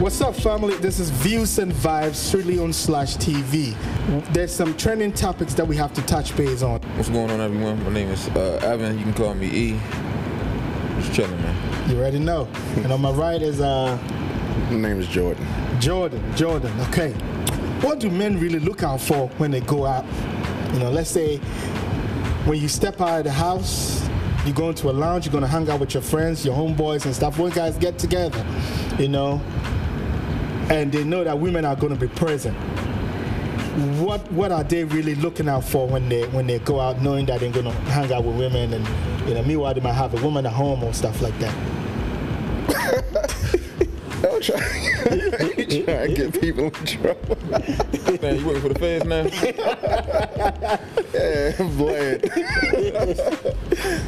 What's up, family? This is Views and Vibes, strictly on slash TV. There's some trending topics that we have to touch base on. What's going on, everyone? My name is uh, Evan. You can call me E. Just chilling, man. You already know. and on my right is uh, My name is Jordan. Jordan. Jordan, okay. What do men really look out for when they go out? You know, let's say when you step out of the house, you go into a lounge, you're gonna hang out with your friends, your homeboys and stuff. When guys get together, you know, and they know that women are gonna be present. What what are they really looking out for when they when they go out, knowing that they're gonna hang out with women and you know, meanwhile they might have a woman at home or stuff like that. I'm trying, trying to get people in trouble. Man, you working for the feds now? Yeah, I'm glad.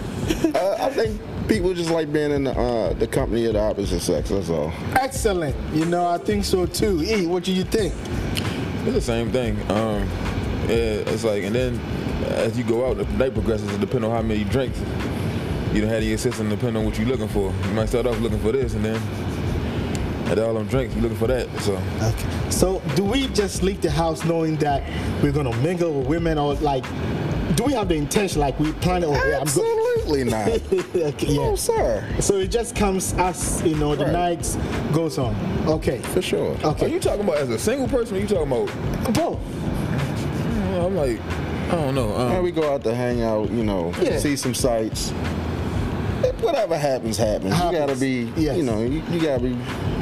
uh, I think people just like being in the, uh, the company of the opposite sex. That's all. Excellent. You know, I think so too. E, what do you think? It's the same thing. Um, yeah, it's like, and then as you go out, the night progresses. It depends on how many drinks you done had in your system. Depending on what you're looking for. You might start off looking for this, and then at all them drinks, you're looking for that. So Okay. So, do we just leave the house knowing that we're gonna mingle with women, or like, do we have the intention, like we plan it? Yeah, I'm go- Absolutely not. okay, No, yeah. sir. So it just comes as you know the Right. night goes on. Okay. For sure. Okay. are you talking about as a single person? Or you talking about? Both. I'm like, I don't know. And Um, we go out to hang out, you know, Yeah. see some sights. Whatever happens, happens. You gotta be, Yes. you know, you, you gotta be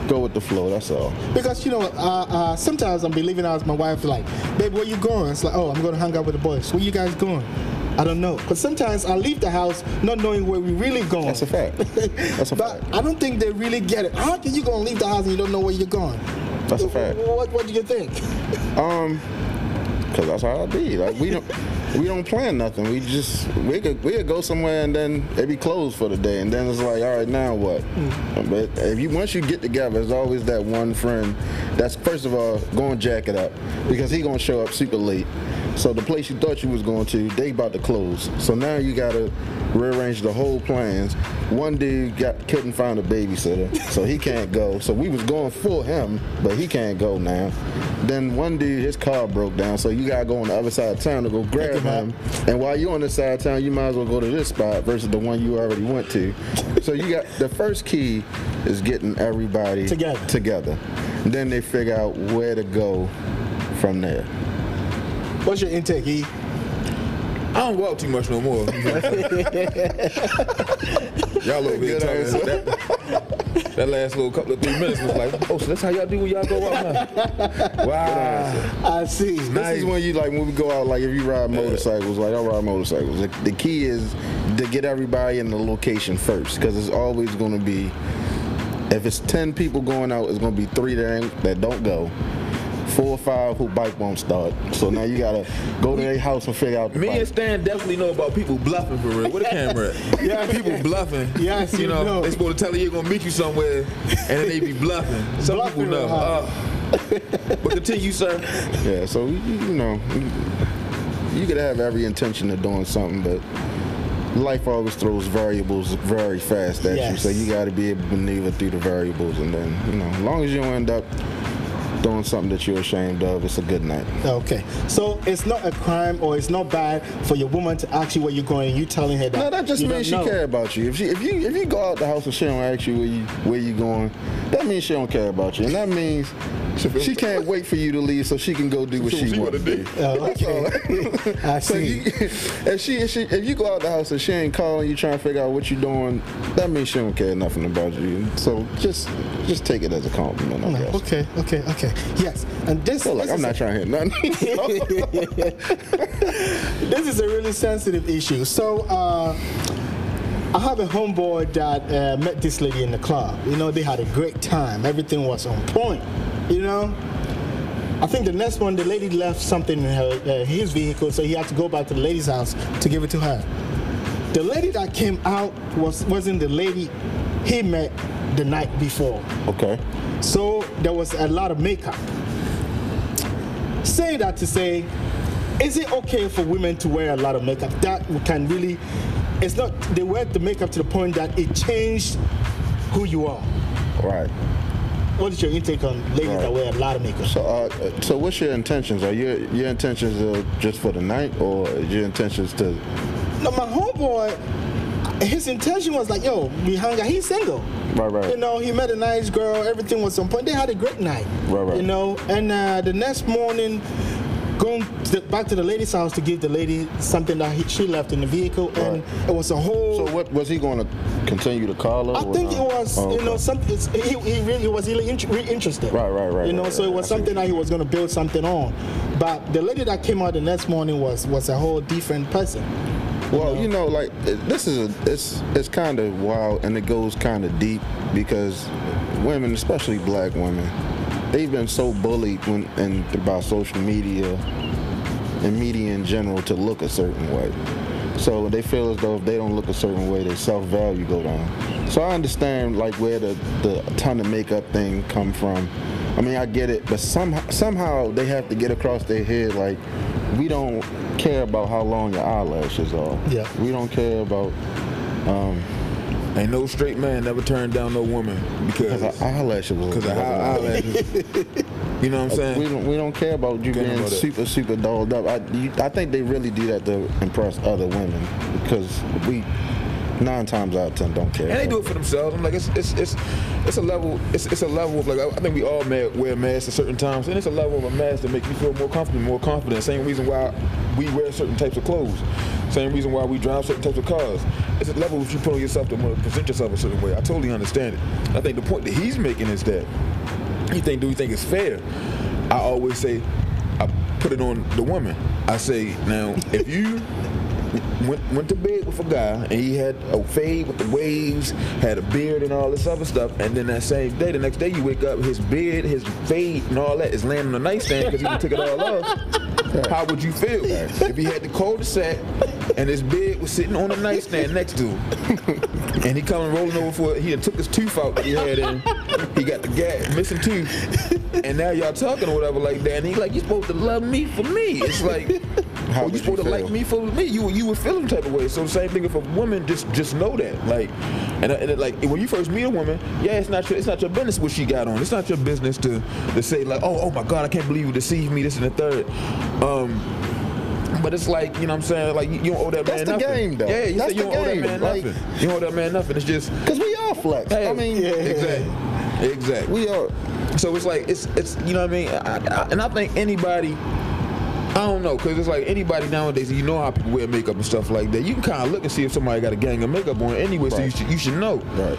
go with the flow. That's all. Because you know, uh, uh, sometimes I'm be leaving out with my wife like, babe, where you going? It's like, oh, I'm gonna hang out with the boys. Where you guys going? I don't know. But sometimes I leave the house not knowing where we really going. That's a fact. That's a But fact. I don't think they really get it. How can you gonna leave the house and you don't know where you're going? That's a fact. What What do you think? Um, cause that's how I be. Like we don't, we don't plan nothing. We just we could we could go somewhere and then it be closed for the day, and then it's like, all right, now what? But if you once you get together, there's always that one friend that's first of all going to jack it up because he gonna show up super late. So the place you thought you was going to, they about to close. So now you gotta rearrange the whole plans. One dude got couldn't find a babysitter, so he can't go. So we was going for him, but he can't go now. Then one dude, his car broke down, so you gotta go on the other side of town to go grab him. And while you're on this side of town, you might as well go to this spot versus the one you already went to. So you got the first key is getting everybody Together. Together. Then they figure out where to go from there. What's your intake, E? I don't go out too much no more. y'all over here Good talking. That, that last little couple of three minutes was like, oh, so that's how y'all do when y'all go out now. Wow. I see. This is when you like when we go out, like if you ride motorcycles, like I ride motorcycles. The, the key is to get everybody in the location first, because it's always going to be. If it's ten people going out, it's going to be three that ain't, that don't go, four or five who bike won't start. So now you gotta go to their house and figure out the Me and. Stan definitely know about people bluffing for real. Where the camera at? Yeah. People bluffing. Yes, you you know, know. they supposed to tell you you're gonna meet you somewhere, and then they be bluffing. Some Bluffing people know. real hard. Uh, but continue, sir. Yeah, so you, you know, you could have every intention of doing something, but life always throws variables very fast at you. So you got to be able to maneuver through the variables, and then you know, as long as you don't end up doing something that you're ashamed of, it's a good night. Okay, so it's not a crime or it's not bad for your woman to ask you where you're going and you telling her that. No, that just means she know. care about you. If she, if you, if you go out the house and she don't ask you where you, where you going, that means she don't care about you, and that means she can't wait for you to leave so she can go do what So she she wants to wanna do. do. Oh, okay. I So see. you, if she, if she if you go out the house and she ain't calling you trying to figure out what you're doing, that means she don't care nothing about you. So just just take it as a compliment, I guess. Okay, okay, okay. Yes, and this. So like this I'm is not trying to hear nothing. this is a really sensitive issue. So, uh, I have a homeboy that uh, met this lady in the club. You know, they had a great time. Everything was on point. You know, I think the next one, the lady left something in her uh, his vehicle, so he had to go back to the lady's house to give it to her. The lady that came out was wasn't the lady he met the night before. okay. So there was a lot of makeup. Say that to say, is it okay for women to wear a lot of makeup? That can really, it's not, they wear the makeup to the point that it changed who you are. Right. what is your intake on ladies Right. that wear a lot of makeup? So, uh, so what's your intentions? Are your your intentions uh, just for the night, or is your intentions to? No, my homeboy, his intention was like, yo, we hung out. He's single. Right, right. You know, he met a nice girl. Everything was on point. They had a great night. Right, right. You know, and uh, the next morning, going to, back to the lady's house to give the lady something that he, she left in the vehicle, and it was a whole. So, what was he going to continue to call her? I think it was, Oh, you know, something. It's, he, he really he was really, int- really interested. Right, right, right, You know, right, so it was something that he was going to build something on. But the lady that came out the next morning was was a whole different person. Well, you know, like this is a it's it's kind of wild and it goes kind of deep because women, especially black women, they've been so bullied when and by social media and media in general to look a certain way. So they feel as though if they don't look a certain way, their self-value go down. So I understand like where the the ton of makeup thing come from. I mean, I get it, but somehow somehow they have to get across their head like we don't care about how long your eyelashes are. Yeah. We don't care about Um, Ain't no straight man never turned down no woman because because eyelashes. was- because of eyelashes. You know what I'm saying? We don't, we don't care about you Care being about super, super dolled up. I, you, I think they really do that to impress other women because we, nine times out of ten, don't care. And they do it for themselves. I'm like, it's it's it's it's a level. It's it's a level of like I think we all wear masks at certain times, and it's a level of a mask that make you feel more comfortable, more confident. Same reason why we wear certain types of clothes. Same reason why we drive certain types of cars. It's a level that you put on yourself to present yourself a certain way. I totally understand it. I think the point that he's making is that he think do you think it's fair? I always say I put it on the woman. I say now if you went, went to bed with a guy and he had a fade with the waves, had a beard and all this other stuff, and then that same day, the next day you wake up, his beard, his fade, and all that is laying on the nightstand because he took it all off. How would you feel if he had the cul-de-sac and his beard was sitting on the nightstand next to him, and he coming rolling over for it? He had took his tooth out that he had in. He got the gap, missing tooth, and now y'all talking or whatever like that. And he like, you supposed to love me for me. It's like. How oh, would you you supposed to like me for me. You you would feel some type of way. So the same thing if a woman just just know that. Like, and, and it, like when you first meet a woman, yeah, it's not your it's not your business what she got on. It's not your business to to say like, oh oh my God, I can't believe you deceived me. This and the third. Um, but it's like you know what I'm saying like you, you don't owe that That's man the game, though. Yeah, you, That's you the don't owe that game. man Like- nothing. You don't owe that man nothing. It's just Because we are flex. hey, I mean, yeah. exactly, exactly. we are. So it's like it's it's you know what I mean, I, I, and I think anybody. I don't know, cause it's like anybody nowadays. You know how people wear makeup and stuff like that. You can kind of look and see if somebody got a gang of makeup on anyway. So you should you should know. Right.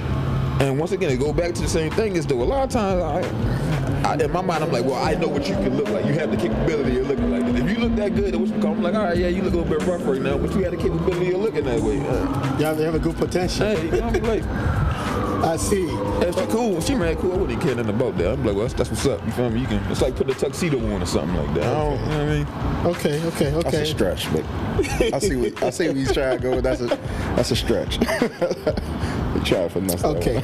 And once again, it go back to the same thing. Is though a lot of times, I, I, in my mind, I'm like, well, I know what you can look like. You have the capability of looking like this. If you look that good, then what's I'm like, all right, yeah, you look a little bit rough right now, but you have the capability of looking that way. Uh, You have, you have a good potential. hey, you know, I'm like, I see. if she cool, she mad cool, I wouldn't care nothing about that. I'm like, well, that's, that's what's up. You feel me? You can. It's like put a tuxedo on or something like that. I don't, you know what I mean? Okay, okay, Okay. That's a stretch, but I see what I see where he's trying to go. That's a that's a stretch. you try for nothing. Okay.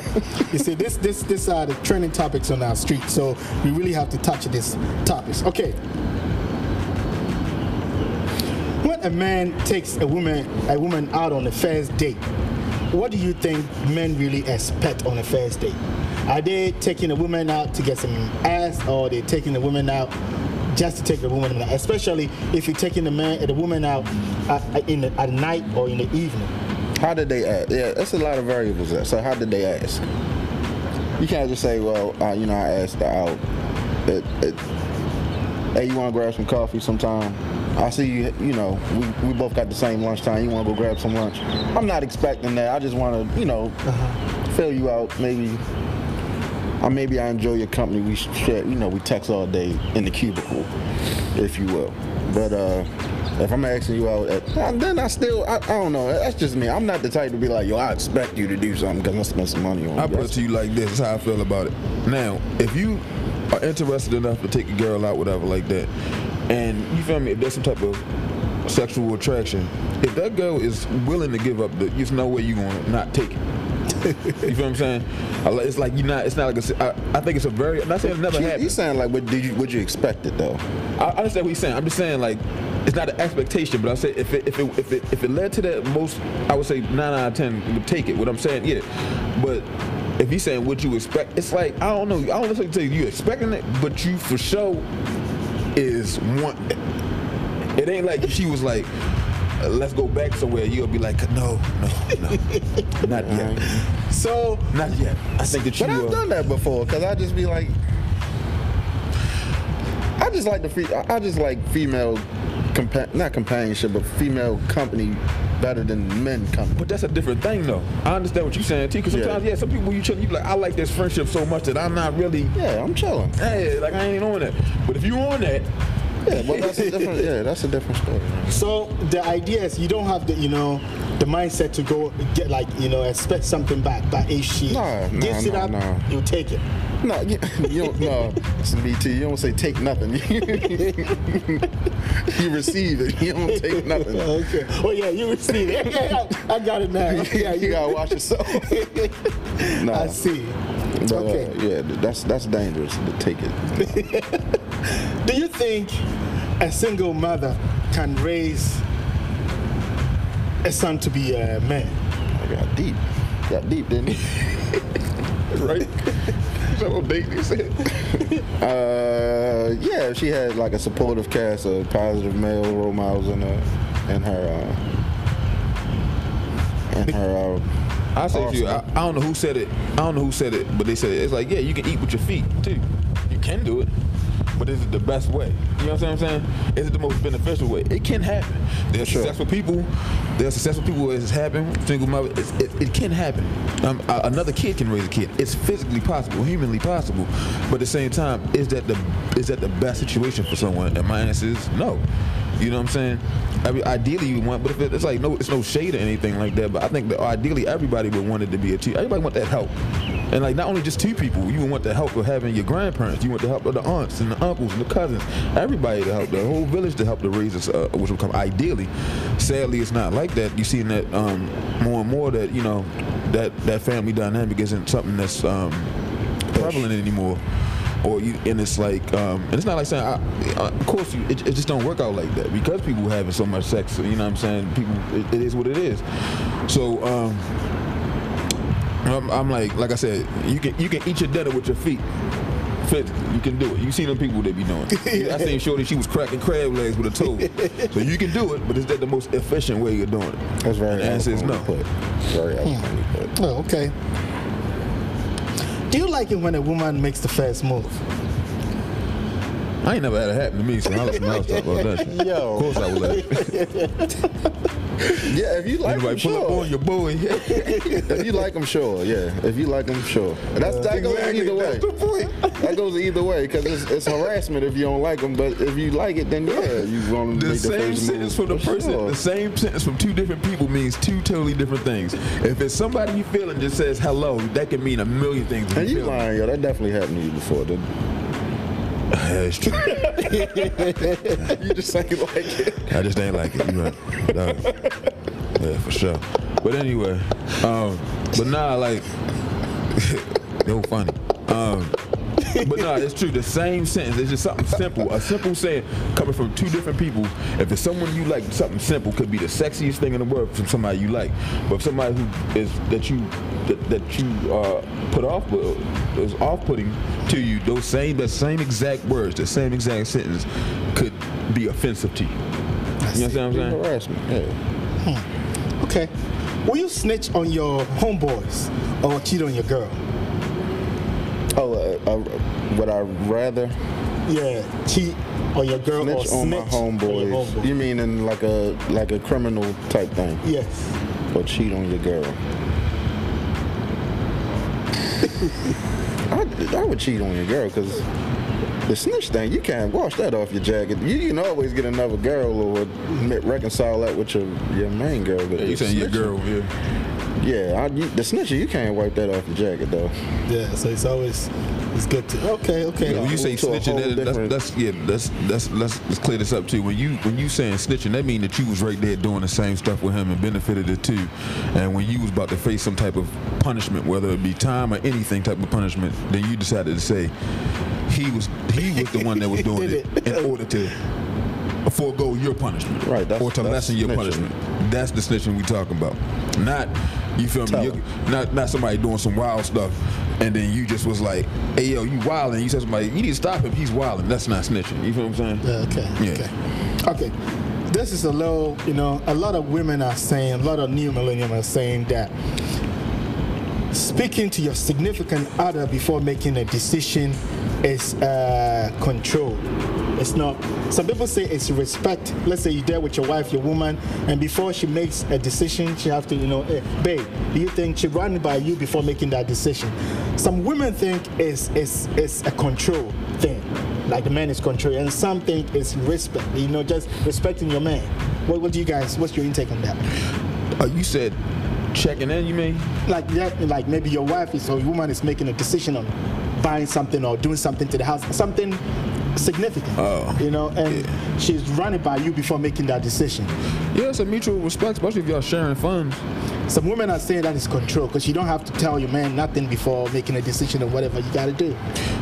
you see, this this this are the trending topics on our street, so we really have to touch these topics. Okay. When a man takes a woman a woman out on a first date, what do you think men really expect on a first date? Are they taking a woman out to get some ass, or are they taking the woman out just to take the woman out? Especially if you're taking the man the woman out at, in the, at night or in the evening. How did they ask? Yeah, that's a lot of variables there. So how did they ask? You can't just say, well, uh, you know, I asked her out. It, it, hey, you want to grab some coffee sometime? I see you, you know, we, we both got the same lunchtime. You want to go grab some lunch? I'm not expecting that. I just want to, you know, fill you out. Maybe, or maybe I enjoy your company. We share, you know, we text all day in the cubicle, if you will. But uh, if I'm asking you out, at, uh, then I still, I, I don't know. That's just me. I'm not the type to be like, yo, I expect you to do something because I spent some money on I you. put it to you like this. This is how I feel about it. Now, if you are interested enough to take a girl out, whatever, like that, and you feel me, if there's some type of sexual attraction, if that girl is willing to give up, the, there's no way you're gonna not take it. you feel what I'm saying? It's like you're not. It's not like a. I, I think it's a very. I'm not saying it never You, you sound like what did you would you expect it though? I I understand what you're saying. I'm just saying like it's not an expectation, but I say if it if it if it if it led to that, most I would say nine out of ten would take it. What I'm saying, yeah. But if if he's saying what you expect, it's like I don't know. I don't necessarily tell you you expecting it, but you for sure is one. It ain't like she was like, uh, "Let's go back somewhere." You'll be like, "No, no, no, not yet, So not yet." I think that you. But I've done that before because I just be like, I just like the fe- I just like female, compa- not companionship, but female company better than men company. But that's a different thing, though. I understand what you're saying, too. Because sometimes, yeah. some people you chill, you be like, I like this friendship so much that I'm not really, Yeah, I'm chilling. hey, like I ain't on that. But if you on that, Yeah, well that's a different. Yeah, that's a different story. So the idea is you don't have the you know the mindset to go get like you know expect something back. But if she Nah, nah, gives it up, nah. you take it. No, you, you don't. No, it's BT. You don't say take nothing. you receive it. You don't take nothing. Okay. Oh yeah, you receive it. I got it now. Yeah, you gotta watch yourself. no, I see. But, uh, Okay. yeah, that's that's dangerous to take it. Do you think a single mother can raise a son to be a man? I got deep. Got deep, didn't it? right? so date you said. Uh, yeah, she had like a supportive cast of positive male role models in her, in her, uh, in her. Uh, I say to you, I, I don't know who said it. I don't know who said it, but they said it. It's like, yeah, you can eat with your feet too. You can do it. But is it the best way? You know what I'm saying? Is it the most beneficial way? It can happen. There's Sure. successful people. There's successful people where it's happened. Single mother. It, it can happen. Um, another kid can raise a kid. It's physically possible, humanly possible. But at the same time, is that the is that the best situation for someone? And my answer is no. You know what I'm saying? I mean, ideally you want, but if it's like no, it's no shade or anything like that. But I think that ideally everybody would want it to be a two. Everybody want that help, and like not only just two people. You want the help of having your grandparents. You want the help of the aunts and the uncles and the cousins. Everybody to help the whole village to help to raise us, uh, which will come ideally. Sadly, it's not like that. You see that um, more and more that you know that that family dynamic isn't something that's um, prevalent anymore or you and it's like um, and it's not like saying I, of course you, it, it just don't work out like that because people having so much sex you know what I'm saying people it, it is what it is so um, I'm, I'm like like I said you can you can eat your dinner with your feet physically you can do it you see them people that be doing it I seen Shorty she was cracking crab legs with a toe so you can do it but is that the most efficient way you're doing it that's very. And the answer is no put. Very eloquently put. Oh, okay. Do you like it when a woman makes the first move? I ain't never had it happen to me so I'll let someone else talk about that shit. Yo. of course I would let Yeah, if you like anybody them, pull up sure. on your boy If you like them, sure. Yeah, if you like them, sure. And that's that goes Exactly, either way. that's the point. That goes either way because it's, it's harassment if you don't like them. But if you like it, then yeah, you want to The make the same sentence from the person, sure. the same sentence from two different people means two totally different things. If it's somebody you feel and just says hello, that can mean a million things. And you lying, yo. That definitely happened to you before. Didn't Yeah, it's true. you just ain't like it. I just ain't like it. You right. Dog. Yeah, for sure. But anyway, um, but nah, like, yo, funny. Um, but no, it's true. The same sentence. It's just something simple. A simple saying coming from two different people. If it's someone you like, something simple could be the sexiest thing in the world from somebody you like. But if somebody who is that you that, that you uh, put off with is off-putting to you, those same the same exact words, the same exact sentence could be offensive to you. You know what I'm saying? Harassment. Yeah. Okay. Will you snitch on your homeboys or cheat on your girl? Uh, would I rather Yeah, cheat on your girl or snitch on my snitch on homeboys? homeboy. You mean in like a like a criminal type thing, Yes. or cheat on your girl? I, I would cheat on your girl because the snitch thing, you can't wash that off your jacket. You can always get another girl or reconcile that with your, your main girl. But Yeah, you the saying your girl? Yeah. Yeah, I, you, the snitcher, you can't wipe that off your jacket though. Yeah, so it's always it's good to okay, okay. When you say snitching, that, that's, that's yeah, that's that's let's let's clear this up too. When you when you saying snitching, that mean that you was right there doing the same stuff with him and benefited it too. And when you was about to face some type of punishment, whether it be time or anything type of punishment, then you decided to say he was he was the one that was doing Did it in order to forego your punishment, Right, that's- or to that's lessen your snitching. punishment. That's the snitching we talking about. Not you feel Tell me? 'em. Not not somebody doing some wild stuff, and then you just was like, "Hey yo, you wilding." You said somebody, "You need to stop him. He's wilding." That's not snitching. You feel what I'm saying? Yeah, okay. Yeah. Okay. Okay. This is a little, you know, a lot of women are saying, a lot of new millennium are saying that speaking to your significant other before making a decision is uh, control. It's not. Some people say it's respect. Let's say you're there with your wife, your woman, and before she makes a decision, she have to, you know, hey, babe, do you think she run by you before making that decision? Some women think it's it's it's a control thing, like the man is control, and some think it's respect. You know, just respecting your man. What, what do you guys? What's your intake on that? Uh, you said checking in. You mean? like yeah, like maybe your wife is or your woman is making a decision on buying something or doing something to the house, something significant. Oh, you know, and she's running by you before making that decision. Yeah, it's a mutual respect, especially if y'all sharing funds. Some women are saying that is control because you don't have to tell your man nothing before making a decision of whatever you got to do.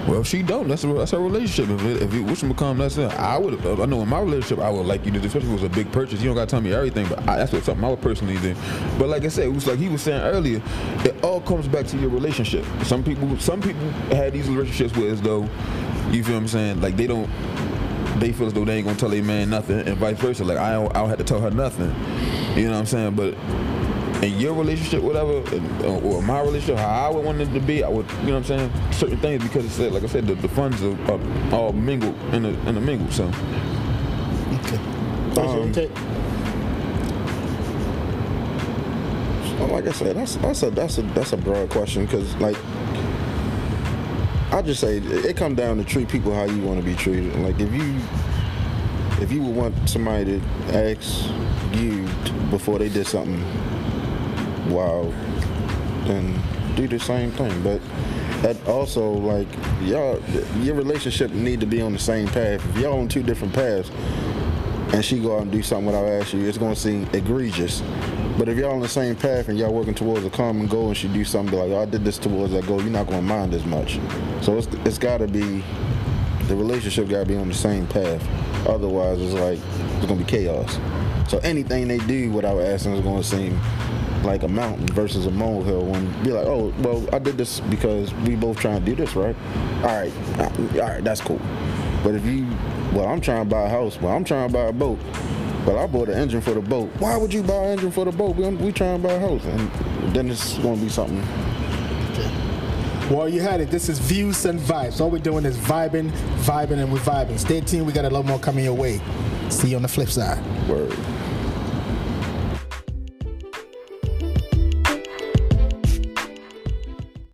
Well, if she don't, that's a, that's her relationship. If it, if it, which one become that's it. I would. Uh, I know in my relationship, I would like you to, do, especially if it was a big purchase. You don't got to tell me everything, but I, that's what something I would personally do. But like I said, it was like he was saying earlier. It all comes back to your relationship. Some people, some people had these relationships with as though, you feel what I'm saying, like they don't. They feel as though they ain't gonna tell a man nothing, and vice versa. Like I don't, I don't have to tell her nothing. You know what I'm saying? But in your relationship, whatever, or or my relationship, how I would want it to be, I would, you know what I'm saying, certain things because it's like I said, the, the funds are, are all mingled in the in the mingle. So Okay. Um, intake? Like I said, that's that's a that's a that's a broad question because like I just say it, come down to treat people how you want to be treated. Like if you if you would want somebody to ask you before they did something wild, then do the same thing. But that also like y'all your relationship need to be on the same path. If y'all on two different paths and she go out and do something without asking you, it's gonna seem egregious. But if y'all on the same path and y'all working towards a common goal and she do something like, oh, I did this towards that goal, you're not gonna mind as much. So it's it's gotta be the relationship gotta be on the same path. Otherwise it's like it's gonna be chaos. So anything they do without asking is gonna seem like a mountain versus a molehill when be like, oh, well, I did this because we both trying to do this, right? All right, all right, that's cool. But if you, well, I'm trying to buy a house, well, I'm trying to buy a boat. Well, I bought an engine for the boat. Why would you buy an engine for the boat? We, we trying to buy a house, and then it's going to be something. Well, you had it. This is Views and Vibes. All we're doing is vibing, vibing, and we're vibing. Stay tuned. We got a lot more coming your way. See you on the flip side. Word.